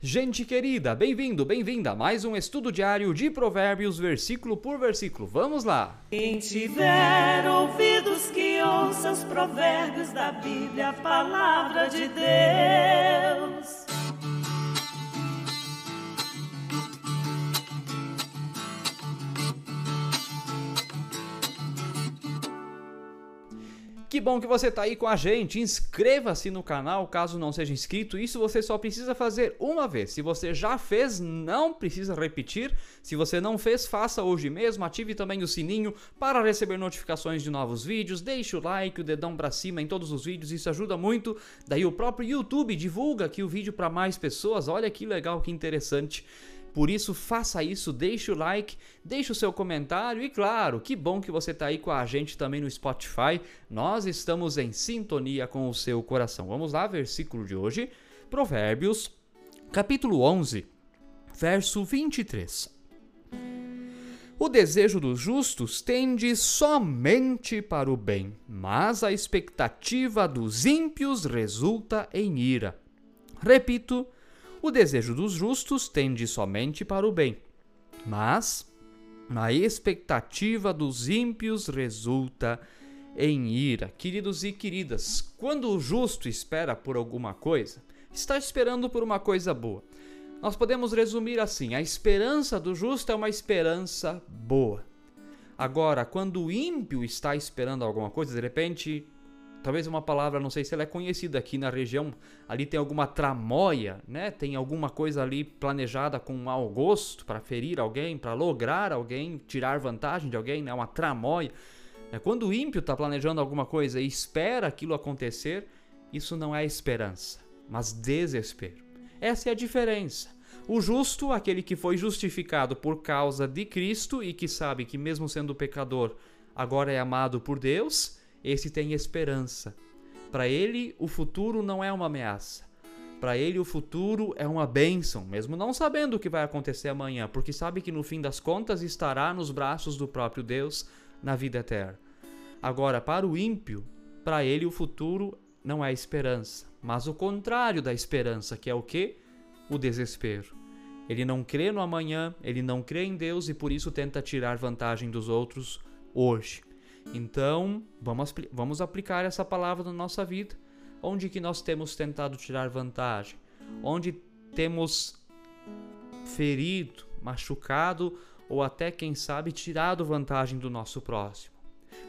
Gente querida, bem-vindo, bem-vinda a mais um estudo diário de Provérbios, versículo por versículo. Vamos lá! Quem tiver ouvidos que ouça os provérbios da Bíblia, a palavra de Deus. Que bom que você está aí com a gente. Inscreva-se no canal caso não seja inscrito. Isso você só precisa fazer uma vez. Se você já fez, não precisa repetir. Se você não fez, faça hoje mesmo. Ative também o sininho para receber notificações de novos vídeos. Deixe o like, o dedão para cima em todos os vídeos. Isso ajuda muito. Daí o próprio YouTube divulga aqui o vídeo para mais pessoas. Olha que legal, que interessante. Por isso, faça isso, deixe o like, deixe o seu comentário e, claro, que bom que você está aí com a gente também no Spotify. Nós estamos em sintonia com o seu coração. Vamos lá, versículo de hoje, Provérbios, capítulo 11, verso 23. O desejo dos justos tende somente para o bem, mas a expectativa dos ímpios resulta em ira. Repito, o desejo dos justos tende somente para o bem, mas a expectativa dos ímpios resulta em ira. Queridos e queridas, quando o justo espera por alguma coisa, está esperando por uma coisa boa. Nós podemos resumir assim: a esperança do justo é uma esperança boa. Agora, quando o ímpio está esperando alguma coisa, de repente talvez uma palavra, não sei se ela é conhecida aqui na região, ali tem alguma tramóia, né? Tem alguma coisa ali planejada com mau gosto para ferir alguém, para lograr alguém, tirar vantagem de alguém, né? Uma tramóia. É, quando o ímpio está planejando alguma coisa e espera aquilo acontecer, isso não é esperança, mas desespero. Essa é a diferença. O justo, aquele que foi justificado por causa de Cristo e que sabe que, mesmo sendo pecador, agora é amado por Deus, esse tem esperança. Para ele, o futuro não é uma ameaça. Para ele, o futuro é uma bênção, mesmo não sabendo o que vai acontecer amanhã, porque sabe que no fim das contas estará nos braços do próprio Deus na vida eterna. Agora, para o ímpio, para ele o futuro não é esperança, mas o contrário da esperança, que é o que? O desespero. Ele não crê no amanhã, ele não crê em Deus e por isso tenta tirar vantagem dos outros hoje. Então, vamos, vamos aplicar essa palavra na nossa vida. Onde que nós temos tentado tirar vantagem? Onde temos ferido, machucado ou até, quem sabe, tirado vantagem do nosso próximo?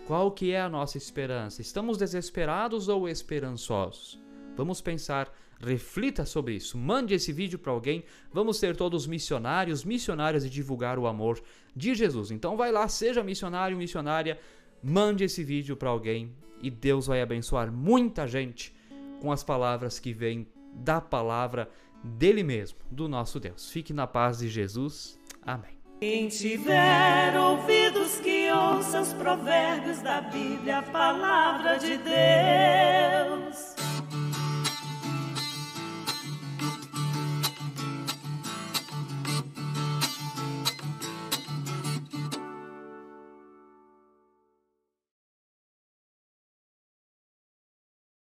Qual que é a nossa esperança? Estamos desesperados ou esperançosos? Vamos pensar, reflita sobre isso. Mande esse vídeo para alguém. Vamos ser todos missionários, missionárias e divulgar o amor de Jesus. Então vai lá, seja missionário, missionária Mande esse vídeo para alguém e Deus vai abençoar muita gente com as palavras que vêm da palavra dele mesmo, do nosso Deus. Fique na paz de Jesus. Amém. Quem tiver ouvidos que ouça os provérbios da Bíblia, a palavra de Deus.